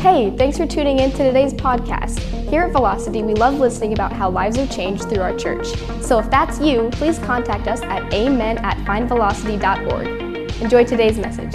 Hey, thanks for tuning in to today's podcast. Here at Velocity, we love listening about how lives are changed through our church. So if that's you, please contact us at amen at findvelocity.org. Enjoy today's message.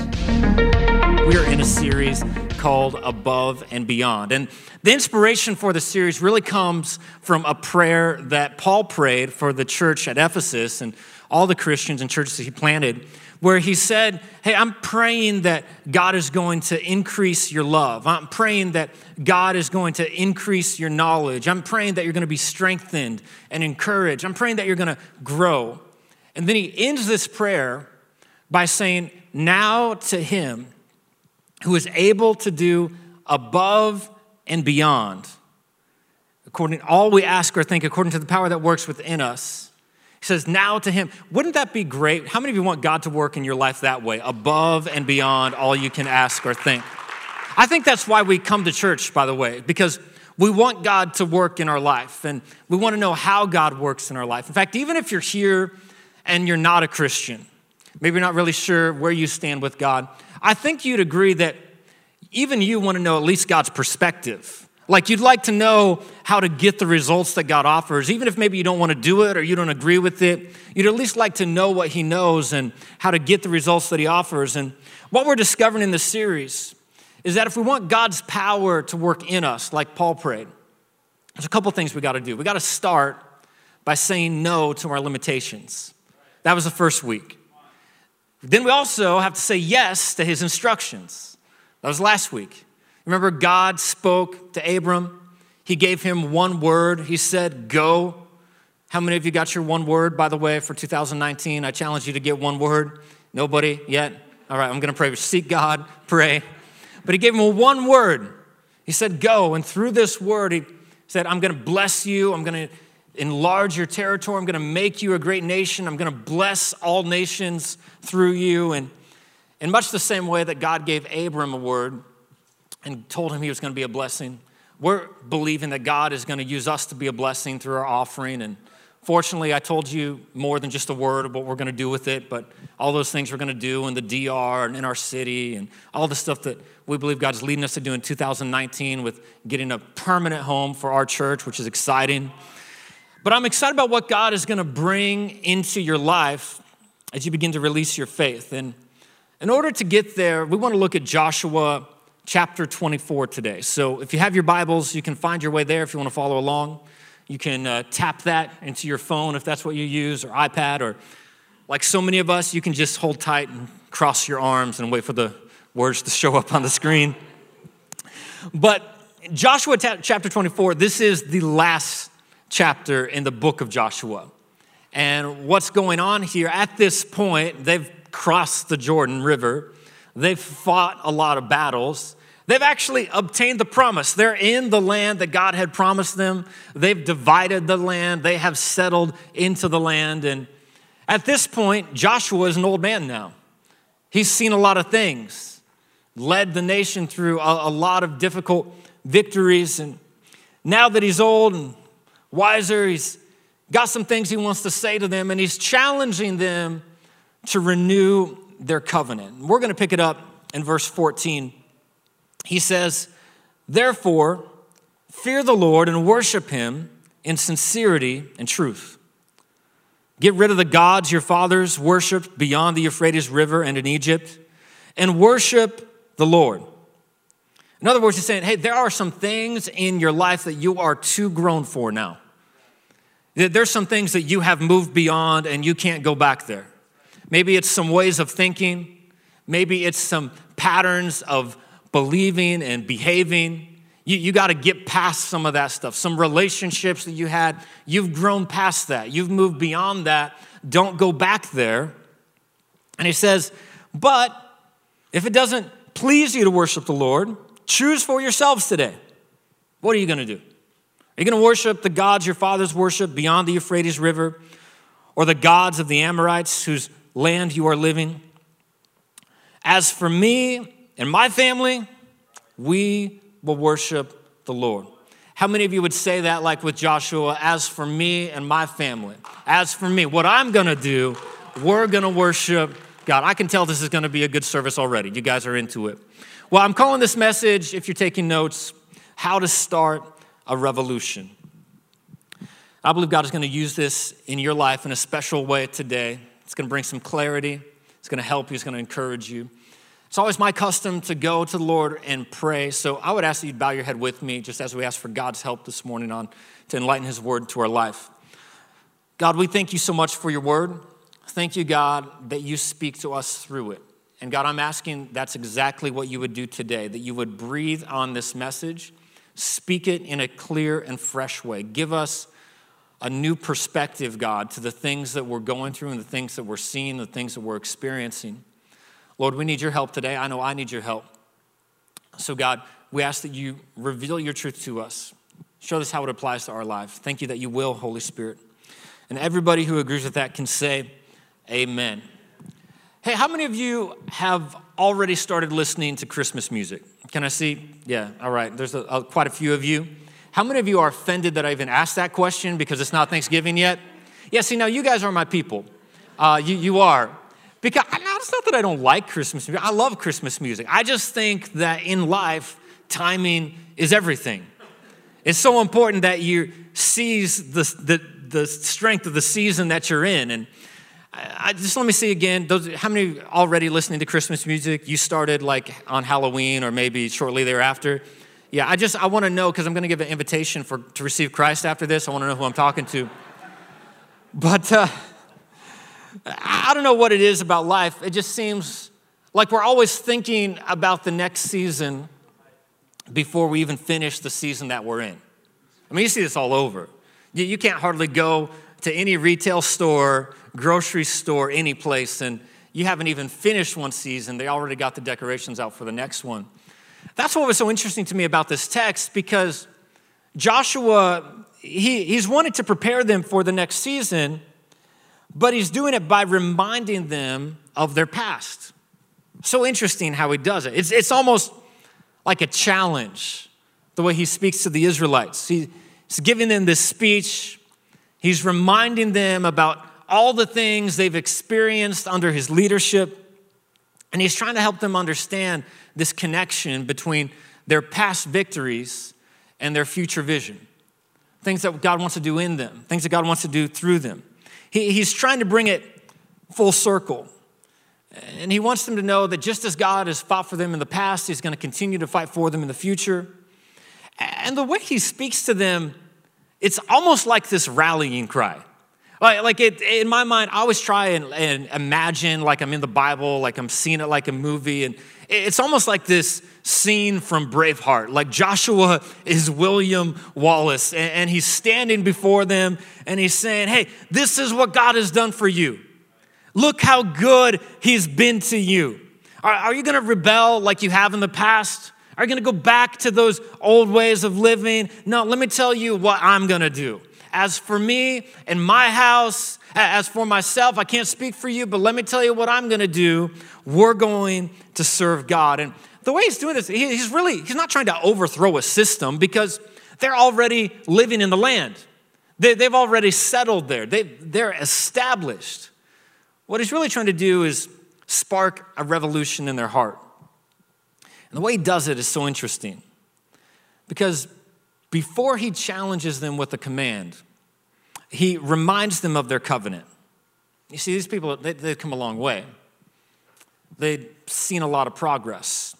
We are in a series called Above and Beyond. And the inspiration for the series really comes from a prayer that Paul prayed for the church at Ephesus and all the Christians and churches he planted where he said, Hey, I'm praying that God is going to increase your love. I'm praying that God is going to increase your knowledge. I'm praying that you're going to be strengthened and encouraged. I'm praying that you're going to grow. And then he ends this prayer by saying, Now to him who is able to do above and beyond, according all we ask or think, according to the power that works within us. He says, now to him. Wouldn't that be great? How many of you want God to work in your life that way, above and beyond all you can ask or think? I think that's why we come to church, by the way, because we want God to work in our life and we want to know how God works in our life. In fact, even if you're here and you're not a Christian, maybe you're not really sure where you stand with God, I think you'd agree that even you want to know at least God's perspective like you'd like to know how to get the results that God offers, even if maybe you don't want to do it or you don't agree with it. You'd at least like to know what He knows and how to get the results that He offers. And what we're discovering in this series is that if we want God's power to work in us, like Paul prayed, there's a couple things we got to do. We got to start by saying no to our limitations. That was the first week. Then we also have to say yes to His instructions. That was last week. Remember, God spoke to Abram. He gave him one word. He said, Go. How many of you got your one word, by the way, for 2019? I challenge you to get one word. Nobody yet? All right, I'm going to pray. Seek God, pray. But he gave him one word. He said, Go. And through this word, he said, I'm going to bless you. I'm going to enlarge your territory. I'm going to make you a great nation. I'm going to bless all nations through you. And in much the same way that God gave Abram a word, and told him he was going to be a blessing. We're believing that God is going to use us to be a blessing through our offering. And fortunately, I told you more than just a word of what we're going to do with it, but all those things we're going to do in the DR and in our city and all the stuff that we believe God's leading us to do in 2019 with getting a permanent home for our church, which is exciting. But I'm excited about what God is going to bring into your life as you begin to release your faith. And in order to get there, we want to look at Joshua chapter 24 today. So if you have your Bibles, you can find your way there if you want to follow along. You can uh, tap that into your phone if that's what you use, or iPad, or like so many of us, you can just hold tight and cross your arms and wait for the words to show up on the screen. But Joshua t- chapter 24, this is the last chapter in the book of Joshua. And what's going on here at this point, they've crossed the Jordan River. They've fought a lot of battles. They've actually obtained the promise. They're in the land that God had promised them. They've divided the land. They have settled into the land. And at this point, Joshua is an old man now. He's seen a lot of things, led the nation through a, a lot of difficult victories. And now that he's old and wiser, he's got some things he wants to say to them, and he's challenging them to renew their covenant. We're going to pick it up in verse 14. He says, Therefore, fear the Lord and worship him in sincerity and truth. Get rid of the gods your fathers worshiped beyond the Euphrates River and in Egypt, and worship the Lord. In other words, he's saying, hey, there are some things in your life that you are too grown for now. There's some things that you have moved beyond and you can't go back there. Maybe it's some ways of thinking. Maybe it's some patterns of believing and behaving. You, you got to get past some of that stuff. Some relationships that you had, you've grown past that. You've moved beyond that. Don't go back there. And he says, but if it doesn't please you to worship the Lord, choose for yourselves today. What are you going to do? Are you going to worship the gods your fathers worship beyond the Euphrates River, or the gods of the Amorites whose land you are living. As for me and my family, we will worship the Lord. How many of you would say that, like with Joshua? As for me and my family, as for me, what I'm gonna do, we're gonna worship God. I can tell this is gonna be a good service already. You guys are into it. Well, I'm calling this message, if you're taking notes, How to Start a Revolution. I believe God is to use this in your life in a special way today. It's going to bring some clarity, it's going to help you, it's going to encourage you. It's always my custom to go to the Lord and pray. So I would ask that you bow your head with me just as we ask for God's help this morning on to enlighten his word to our life. God, we thank you so much for your word. Thank you, God, that you speak to us through it. And God, I'm asking that's exactly what you would do today, that you would breathe on this message, speak it in a clear and fresh way. Give us a new perspective, God, to the things that we're going through and the things that we're seeing, the things that we're experiencing. Lord, we need your help today. I know I need your help. So, God, we ask that you reveal your truth to us. Show us how it applies to our life. Thank you that you will, Holy Spirit. And everybody who agrees with that can say, Amen. Hey, how many of you have already started listening to Christmas music? Can I see? Yeah, all right. There's a, a, quite a few of you. How many of you are offended that I even asked that question because it's not Thanksgiving yet? Yeah, see, now you guys are my people. Uh, you, you are. Because it's not that I don't like Christmas music. I love Christmas music. I just think that in life, timing is everything. It's so important that you seize the, the, the strength of the season that you're in. And I, just let me see again. Those, how many already listening to Christmas music? You started like on Halloween or maybe shortly thereafter. Yeah, I just I want to know because I'm going to give an invitation for to receive Christ after this. I want to know who I'm talking to. But. Uh, I don't know what it is about life. It just seems like we're always thinking about the next season before we even finish the season that we're in. I mean, you see this all over. You, can't hardly go to any retail store, grocery store, any place, and you haven't even finished one season. They already got the decorations out for the next one. That's what was so interesting to me about this text because Joshua, he, he's wanted to prepare them for the next season but he's doing it by reminding them of their past. So interesting how he does it. It's, it's almost like a challenge, the way he speaks to the Israelites. He, he's giving them this speech, he's reminding them about all the things they've experienced under his leadership, and he's trying to help them understand this connection between their past victories and their future vision. Things that God wants to do in them, things that God wants to do through them. He, he's trying to bring it full circle. And he wants them to know that just as God has fought for them in the past, he's going to continue to fight for them in the future. And the way he speaks to them, it's almost like this rallying cry. Like, like it, in my mind, I always try and, and imagine like I'm in the Bible, like I'm seeing it like a movie. And it's almost like this scene from Braveheart. Like Joshua is William Wallace, and, he's standing before them and he's saying, Hey, this is what God has done for you. Look how good he's been to you. Are, you gonna rebel like you have in the past? Are you gonna go back to those old ways of living? No, let me tell you what I'm gonna do. As for me and my house, as for myself, I can't speak for you, but let me tell you what I'm gonna do. We're going to serve God. And the way he's doing this, he's really, he's not trying to overthrow a system because they're already living in the land. They, have already settled there, they, they're established. What he's really trying to do is spark a revolution in their heart. And the way he does it is so interesting because before he challenges them with a command, he reminds them of their covenant. You see, these people, they, they've come a long way. They'd seen a lot of progress.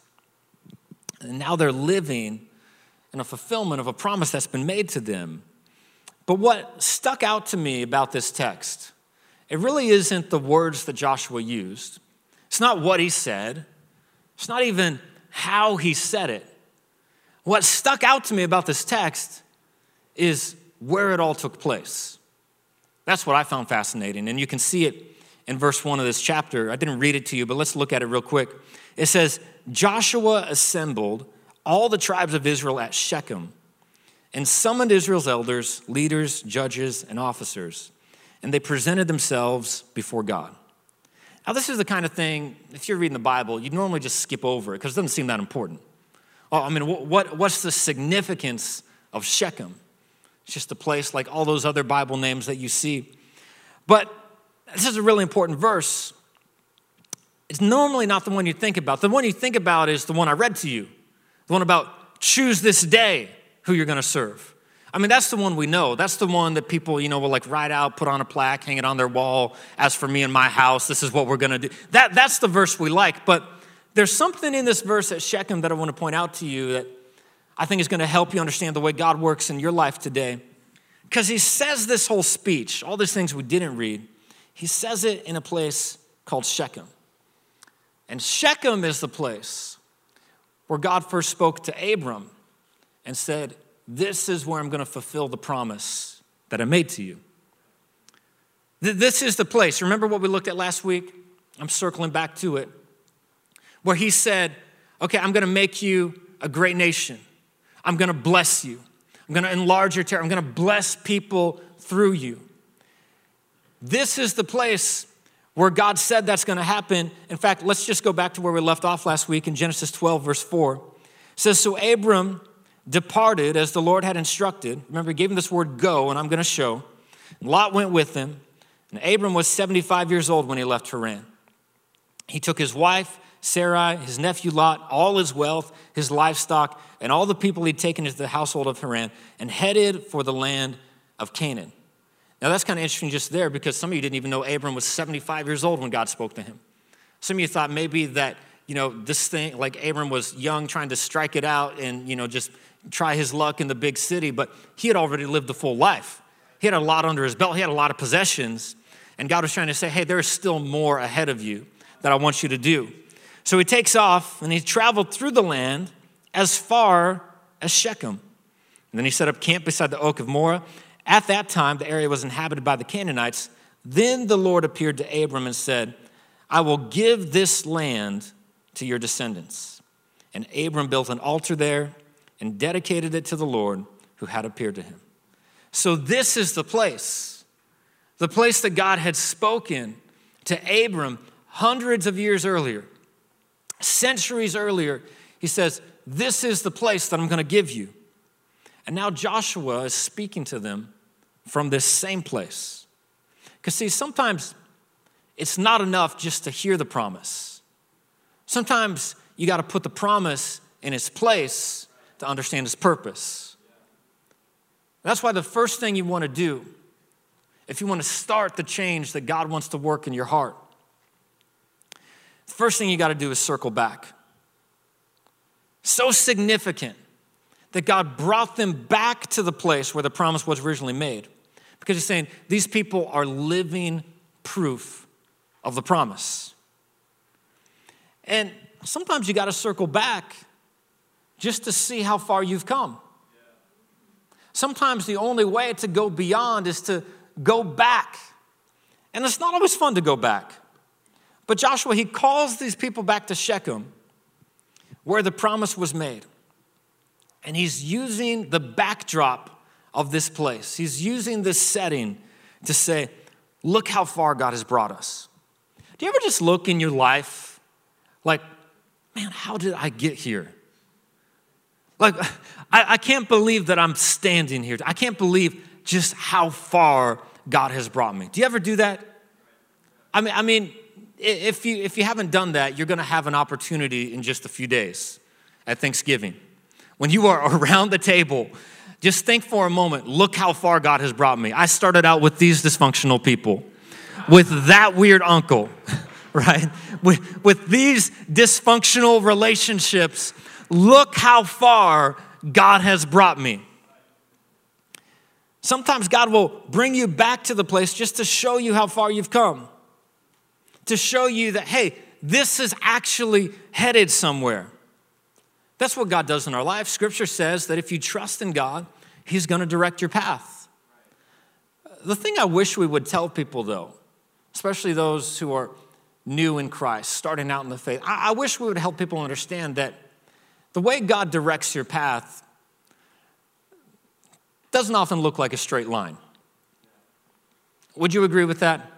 And now they're living in a fulfillment of a promise that's been made to them. But what stuck out to me about this text, it really isn't the words that Joshua used. It's not what he said. It's not even how he said it. What stuck out to me about this text is where it all took place. That's what I found fascinating. And you can see it in verse 1 of this chapter. I didn't read it to you, but let's look at it real quick. It says, Joshua assembled all the tribes of Israel at Shechem and summoned Israel's elders, leaders, judges, and officers, and they presented themselves before God. Now, this is the kind of thing, if you're reading the Bible, you'd normally just skip over it because it doesn't seem that important. Oh, I mean, what, what's the significance of Shechem? It's just a place like all those other Bible names that you see. But this is a really important verse it's normally not the one you think about. The one you think about is the one I read to you, the one about choose this day who you're going to serve. I mean, that's the one we know. That's the one that people, you know, will like write out, put on a plaque, hang it on their wall. As for me and my house, this is what we're going to do. That, that's the verse we like. But there's something in this verse at Shechem that I want to point out to you that I think is going to help you understand the way God works in your life today. Because he says this whole speech, all these things we didn't read, he says it in a place called Shechem. And Shechem is the place where God first spoke to Abram and said, this is where I'm going to fulfill the promise that I made to you. This is the place. Remember what we looked at last week? I'm circling back to it. Where he said, Okay, I'm to make you a great nation. I'm to bless you. I'm to enlarge your territory. I'm to bless people through you. This is the place where God said that's to happen. In fact, let's just go back to where we left off last week in Genesis 12, verse 4. It says, So Abram departed as the Lord had instructed. Remember, he gave him this word go, and I'm to show. Lot went with him, and Abram was 75 years old when he left Haran. He took his wife, Sarai, his nephew Lot, all his wealth, his livestock, and all the people he'd taken into the household of Haran, and headed for the land of Canaan. Now, that's kind of interesting just there because some of you didn't even know Abram was 75 years old when God spoke to him. Some of you thought maybe that, you know, this thing, like Abram was young trying to strike it out and, you know, just try his luck in the big city, but he had already lived the full life. He had a lot under his belt, he had a lot of possessions. And God was trying to say, hey, there's still more ahead of you that I want you to do. So he takes off and he traveled through the land as far as Shechem. And then he set up camp beside the oak of Moreh. At that time, the area was inhabited by the Canaanites. Then the Lord appeared to Abram and said, I will give this land to your descendants. And Abram built an altar there and dedicated it to the Lord who had appeared to him. So, this is the place, the place that God had spoken to Abram hundreds of years earlier, centuries earlier. He says, This is the place that I'm going to give you. And now Joshua is speaking to them from this same place. Because, see, sometimes it's not enough just to hear the promise. Sometimes you got to put the promise in its place to understand its purpose. That's why the first thing you want to do, if you want to start the change that God wants to work in your heart, first thing you got to do is circle back. So significant that God brought them back to the place where the promise was originally made. Because he's saying these people are living proof of the promise. And sometimes you got to circle back just to see how far you've come. Sometimes the only way to go beyond is to go back. And it's not always fun to go back. But Joshua, he calls these people back to Shechem, where the promise was made. And he's using the backdrop of this place, he's using this setting to say, look how far God has brought us. Do you ever just look in your life like, man, how did I get here? Like, I, I can't believe that I'm standing here. I can't believe just how far God has brought me. Do you ever do that? I mean, I mean, if you if you haven't done that, you're going to have an opportunity in just a few days at Thanksgiving. When you are around the table, just think for a moment, look how far God has brought me. I started out with these dysfunctional people, with that weird uncle, right? With, with these dysfunctional relationships Look how far God has brought me. Sometimes God will bring you back to the place just to show you how far you've come, to show you that, hey, this is actually headed somewhere. That's what God does in our life. Scripture says that if you trust in God, He's going to direct your path. The thing I wish we would tell people, though, especially those who are new in Christ, starting out in the faith, I, wish we would help people understand that the way God directs your path doesn't often look like a straight line. Would you agree with that?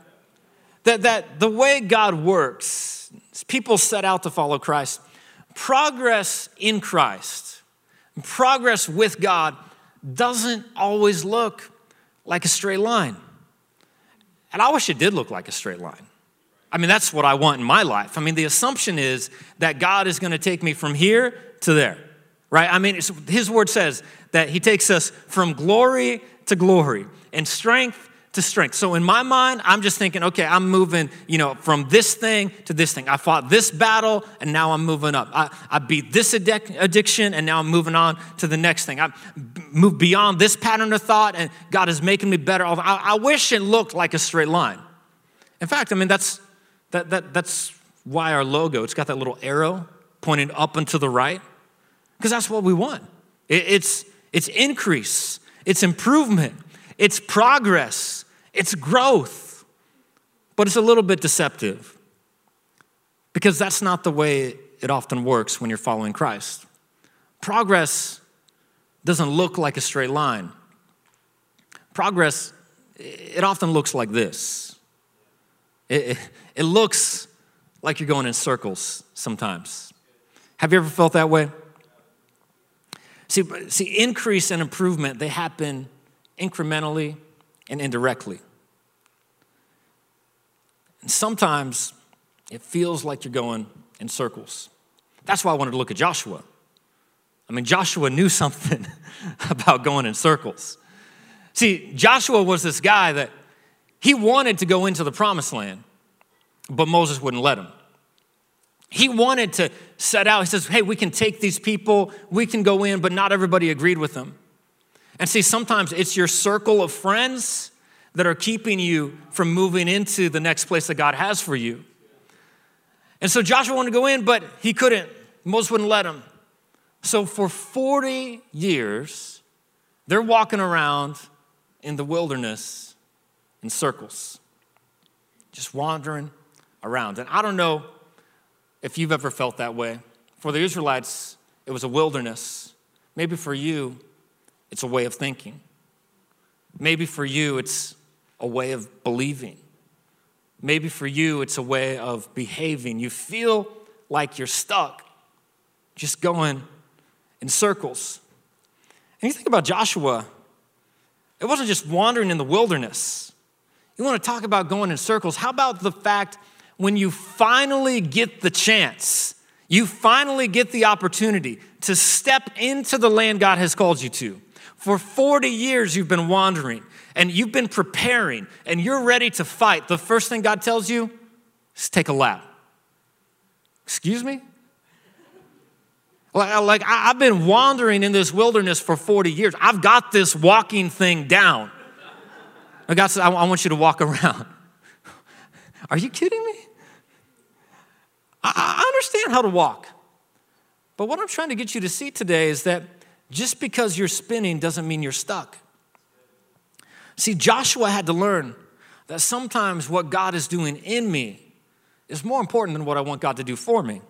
That, that the way God works, people set out to follow Christ, progress in Christ, progress with God doesn't always look like a straight line. And I wish it did look like a straight line. I mean, that's what I want in my life. I mean, the assumption is that God is going to take me from here to there, right? I mean, His word says that He takes us from glory to glory and strength to strength. So in my mind, I'm just thinking, okay, I'm moving, you know, from this thing to this thing. I fought this battle and now I'm moving up. I, I beat this addiction and now I'm moving on to the next thing. I moved beyond this pattern of thought and God is making me better. I, I wish it looked like a straight line. In fact, I mean, that's, that, that, that's why our logo, it's got that little arrow pointing up and to the right, because that's what we want. It, it's, it's increase, it's improvement, it's progress, it's growth, but it's a little bit deceptive because that's not the way it often works when you're following Christ. Progress doesn't look like a straight line. Progress, it often looks like this. It, it, it looks like you're going in circles sometimes. Have you ever felt that way? See, see, increase and improvement, they happen incrementally and indirectly. And sometimes it feels like you're going in circles. That's why I wanted to look at Joshua. I mean, Joshua knew something about going in circles. See, Joshua was this guy that he wanted to go into the promised land, but Moses wouldn't let him. He wanted to set out, he says, hey, we can take these people, we can go in, but not everybody agreed with him. And see, sometimes it's your circle of friends that are keeping you from moving into the next place that God has for you. And so Joshua wanted to go in, but he couldn't. Moses wouldn't let him. So for 40 years, they're walking around in the wilderness in circles, just wandering around. And I don't know if you've ever felt that way. For the Israelites, it was a wilderness. Maybe for you, it's a way of thinking. Maybe for you, it's a way of believing. Maybe for you, it's a way of behaving. You feel like you're stuck, just going in circles. And you think about Joshua, it wasn't just wandering in the wilderness. You want to talk about going in circles? How about the fact when you finally get the chance, you finally get the opportunity to step into the land God has called you to? For 40 years, you've been wandering and you've been preparing and you're ready to fight. The first thing God tells you is take a lap. Excuse me? Like, I've been wandering in this wilderness for 40 years. I've got this walking thing down. God said, I want you to walk around. Are you kidding me? I understand how to walk. But what I'm trying to get you to see today is that just because you're spinning doesn't mean you're stuck. See, Joshua had to learn that sometimes what God is doing in me is more important than what I want God to do for me.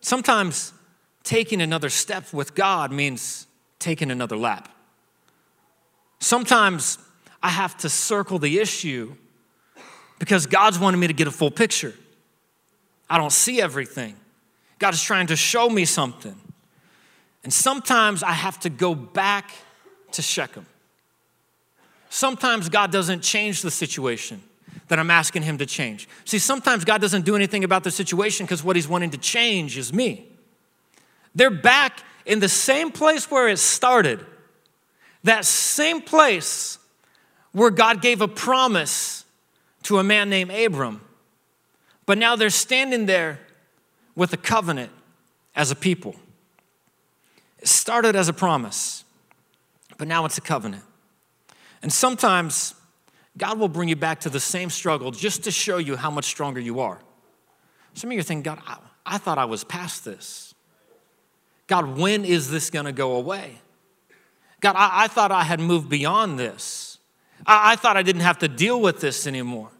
Sometimes taking another step with God means taking another lap. Sometimes I have to circle the issue because God's wanting me to get a full picture. I don't see everything. God is trying to show me something. And sometimes I have to go back to Shechem. Sometimes God doesn't change the situation that I'm asking Him to change. See, sometimes God doesn't do anything about the situation because what He's wanting to change is me. They're back in the same place where it started, that same place where God gave a promise to a man named Abram. But now they're standing there with a covenant as a people. Started as a promise, but now it's a covenant. And sometimes God will bring you back to the same struggle just to show you how much stronger you are. Some of you are thinking, God, I, I thought I was past this. God, when is this going to go away? God, I, I, thought I had moved beyond this. I, I, thought I didn't have to deal with this anymore.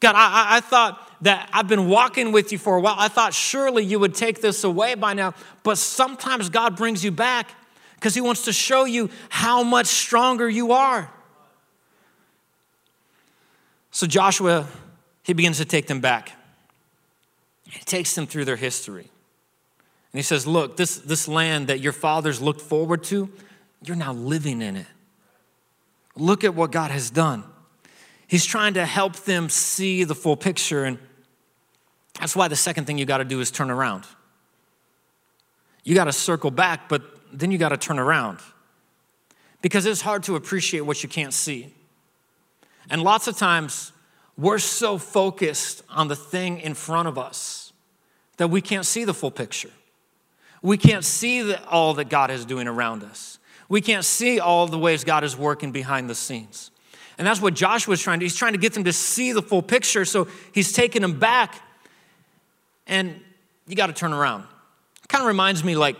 God, I, I thought that I've been walking with you for a while. I thought surely you would take this away by now. But sometimes God brings you back because He wants to show you how much stronger you are. So Joshua, he begins to take them back. He takes them through their history. And he says, Look, this, this land that your fathers looked forward to, you're now living in it. Look at what God has done. He's trying to help them see the full picture. And that's why the second thing you got to do is turn around. You got to circle back, but then you got to turn around because it's hard to appreciate what you can't see. And lots of times, we're so focused on the thing in front of us that we can't see the full picture. We can't see the, all that God is doing around us. We can't see all the ways God is working behind the scenes. And that's what Joshua's trying to He's trying to get them to see the full picture. So he's taking them back. And you got to turn around. Kind of reminds me like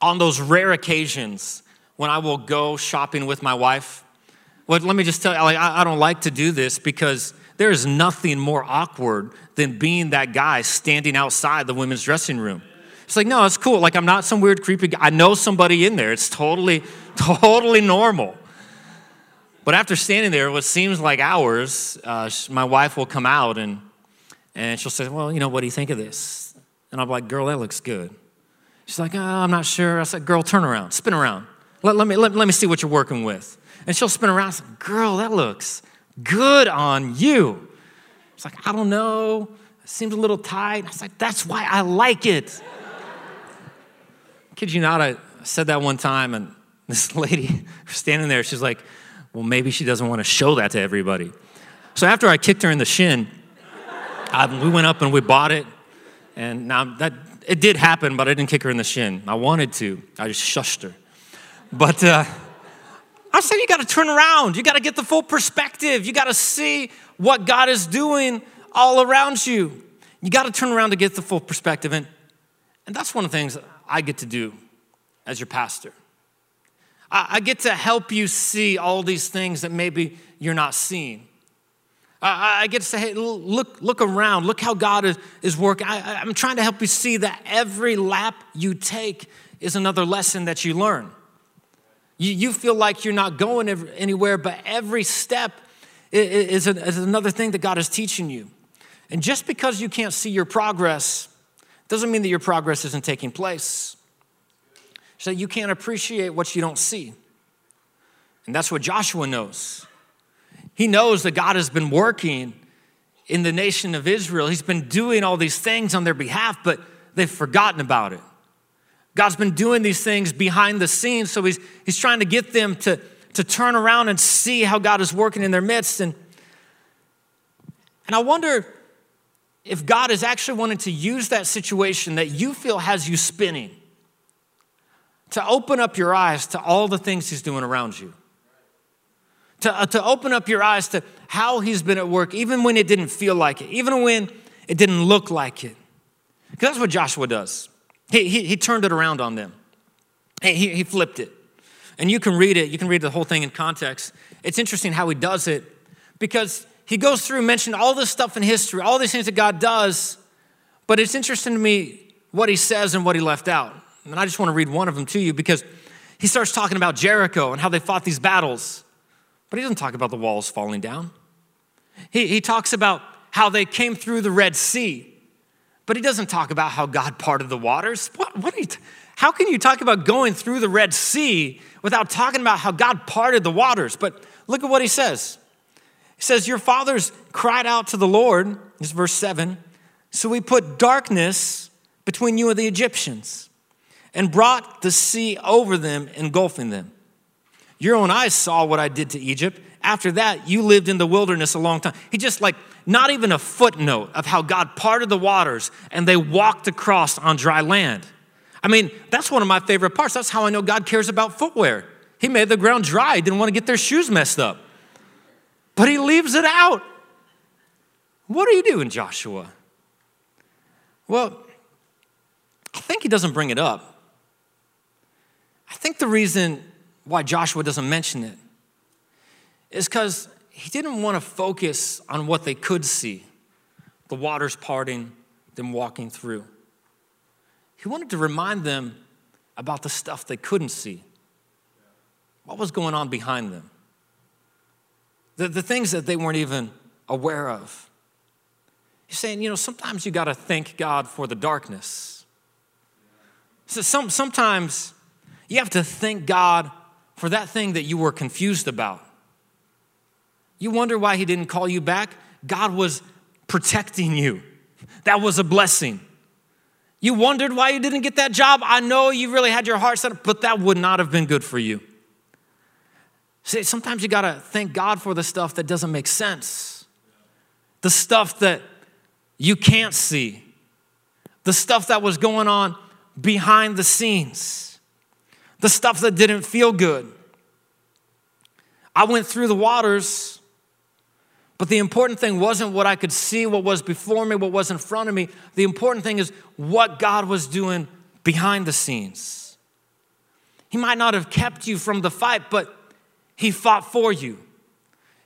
on those rare occasions when I will go shopping with my wife. Well, let me just tell you, like, I, I don't like to do this because there is nothing more awkward than being that guy standing outside the women's dressing room. It's like, no, it's cool. Like, I'm not some weird, creepy guy. I know somebody in there. It's totally, totally normal. But after standing there, what seems like hours, uh, my wife will come out and, and she'll say, Well, you know, what do you think of this? And I'm like, Girl, that looks good. She's like, oh, I'm not sure. I said, Girl, turn around, spin around. Let, let, me, let, let me see what you're working with. And she'll spin around. I said, Girl, that looks good on you. She's like, I don't know. It seems a little tight. I was like, That's why I like it kid you not, I said that one time, and this lady standing there, she's like, well, maybe she doesn't want to show that to everybody. So after I kicked her in the shin, I, we went up and we bought it. And now that it did happen, but I didn't kick her in the shin. I wanted to. I just shushed her. But uh, I said, you got to turn around. You got to get the full perspective. You got to see what God is doing all around you. You got to turn around to get the full perspective. And, and that's one of the things I get to do as your pastor. I, I get to help you see all these things that maybe you're not seeing. I, I get to say, hey, look, look around, look how God is, is working. I, I'm trying to help you see that every lap you take is another lesson that you learn. You, you feel like you're not going anywhere, but every step is, is another thing that God is teaching you. And just because you can't see your progress doesn't mean that your progress isn't taking place. So you can't appreciate what you don't see. And that's what Joshua knows. He knows that God has been working in the nation of Israel. He's been doing all these things on their behalf, but they've forgotten about it. God's been doing these things behind the scenes, so he's, he's trying to get them to, to turn around and see how God is working in their midst. And, and I wonder if God is actually wanting to use that situation that you feel has you spinning to open up your eyes to all the things He's doing around you. To, uh, to open up your eyes to how He's been at work, even when it didn't feel like it, even when it didn't look like it. Because that's what Joshua does. He, he, he turned it around on them, he, he, flipped it. And you can read it, you can read the whole thing in context. It's interesting how he does it because he goes through mentioned all this stuff in history, all these things that God does, but it's interesting to me what he says and what he left out. And I just want to read one of them to you because he starts talking about Jericho and how they fought these battles, but he doesn't talk about the walls falling down. He, he talks about how they came through the Red Sea, but he doesn't talk about how God parted the waters. What, what you, how can you talk about going through the Red Sea without talking about how God parted the waters? But look at what he says. He says, Your fathers cried out to the Lord, this is verse 7. So we put darkness between you and the Egyptians and brought the sea over them, engulfing them. Your own eyes saw what I did to Egypt. After that, you lived in the wilderness a long time. He just like, not even a footnote of how God parted the waters and they walked across on dry land. I mean, that's one of my favorite parts. That's how I know God cares about footwear. He made the ground dry, didn't want to get their shoes messed up but he leaves it out. What are you doing, Joshua? Well, I think he doesn't bring it up. I think the reason why Joshua doesn't mention it is because he didn't want to focus on what they could see the waters parting, them walking through. He wanted to remind them about the stuff they couldn't see. What was going on behind them? the, the things that they weren't even aware of. He's saying, you know, sometimes you got to thank God for the darkness. So some, sometimes you have to thank God for that thing that you were confused about. You wonder why he didn't call you back? God was protecting you. That was a blessing. You wondered why you didn't get that job. I know you really had your heart set, but that would not have been good for you. See, sometimes you got to thank God for the stuff that doesn't make sense, the stuff that you can't see, the stuff that was going on behind the scenes, the stuff that didn't feel good. I went through the waters, but the important thing wasn't what I could see, what was before me, what was in front of me. The important thing is what God was doing behind the scenes. He might not have kept you from the fight, but He fought for you.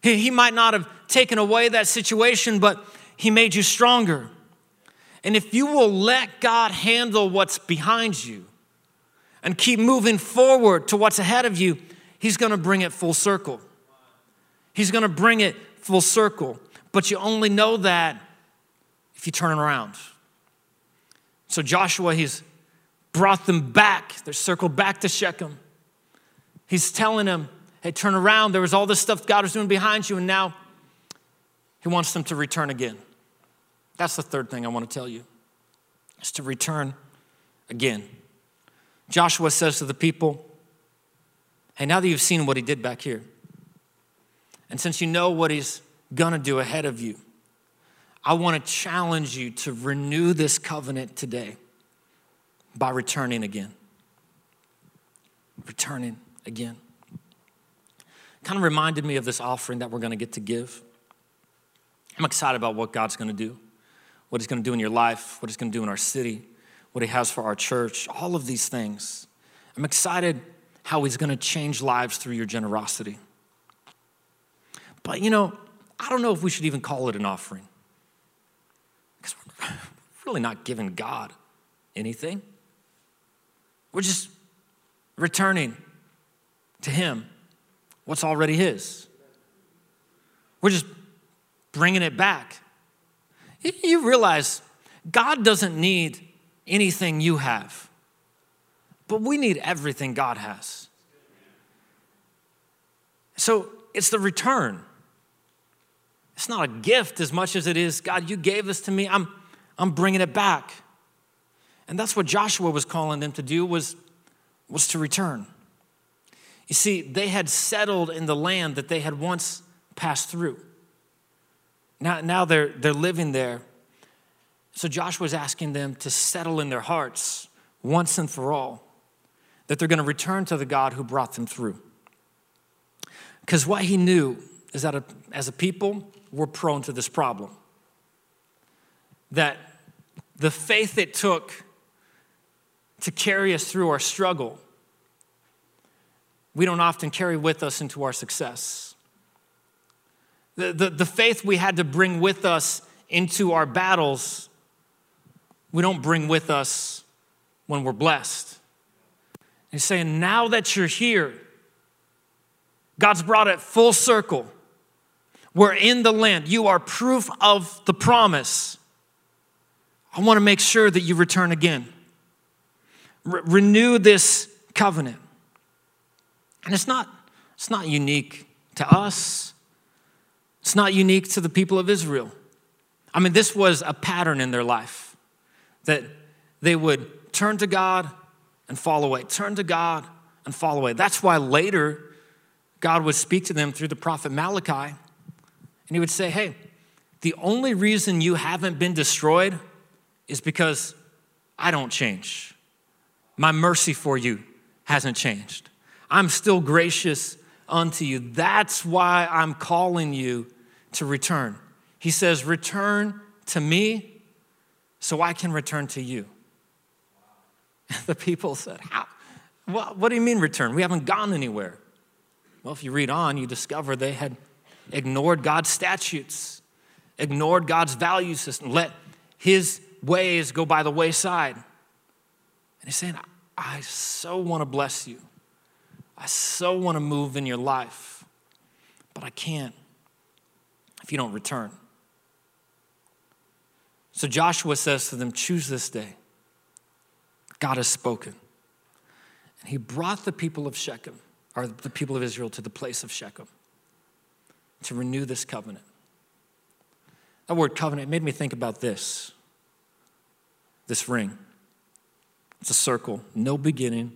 He, might not have taken away that situation, but He made you stronger. And if you will let God handle what's behind you and keep moving forward to what's ahead of you, He's gonna bring it full circle. He's gonna bring it full circle. But you only know that if you turn around. So Joshua, he's brought them back. They're circled back to Shechem. He's telling them, hey, turn around. There was all this stuff God was doing behind you, and now he wants them to return again. That's the third thing I want to tell you, is to return again. Joshua says to the people, hey, now that you've seen what he did back here, and since you know what he's gonna do ahead of you, I want to challenge you to renew this covenant today by returning again. Returning again. Kind of reminded me of this offering that we're to get to give. I'm excited about what God's to do, what He's to do in your life, what He's to do in our city, what He has for our church, all of these things. I'm excited how He's to change lives through your generosity. But you know, I don't know if we should even call it an offering because we're really not giving God anything. We're just returning to Him what's already His. We're just bringing it back. You realize God doesn't need anything you have, but we need everything God has. So it's the return. It's not a gift as much as it is, God, you gave this to me. I'm, I'm bringing it back. And that's what Joshua was calling them to do was, was to return. You see, they had settled in the land that they had once passed through. Now, now they're, they're living there. So Joshua was asking them to settle in their hearts once and for all that they're going to return to the God who brought them through. Because what he knew is that as a people, we're prone to this problem. That the faith it took to carry us through our struggle, we don't often carry with us into our success. The, the, the faith we had to bring with us into our battles, we don't bring with us when we're blessed. He's saying, now that you're here, God's brought it full circle. We're in the land. You are proof of the promise. I want to make sure that you return again. Re- renew this covenant. And it's not, it's not unique to us. It's not unique to the people of Israel. I mean, this was a pattern in their life that they would turn to God and fall away, turn to God and fall away. That's why later God would speak to them through the prophet Malachi, and he would say, Hey, the only reason you haven't been destroyed is because I don't change. My mercy for you hasn't changed. I'm still gracious unto you. That's why I'm calling you to return. He says, Return to me so I can return to you. The people said, How? What, what do you mean return? We haven't gone anywhere. Well, if you read on, you discover they had ignored God's statutes, ignored God's value system, let his ways go by the wayside. And he's saying, I so want to bless you. I so want to move in your life, but I can't if you don't return. So Joshua says to them, Choose this day. God has spoken. And he brought the people of Shechem, or the people of Israel, to the place of Shechem to renew this covenant. That word covenant made me think about this this ring. It's a circle, no beginning,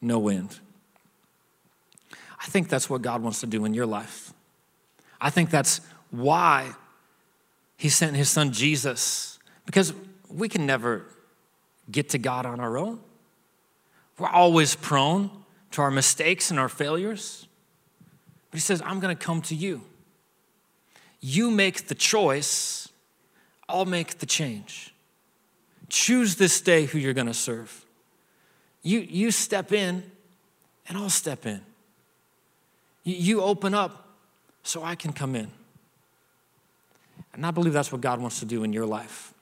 no end. I think that's what God wants to do in your life. I think that's why He sent His Son Jesus, because we can never get to God on our own. We're always prone to our mistakes and our failures. But He says, I'm going to come to you. You make the choice, I'll make the change. Choose this day who you're going to serve. You, you step in, and I'll step in. You, you open up so I can come in. And I believe that's what God wants to do in your life.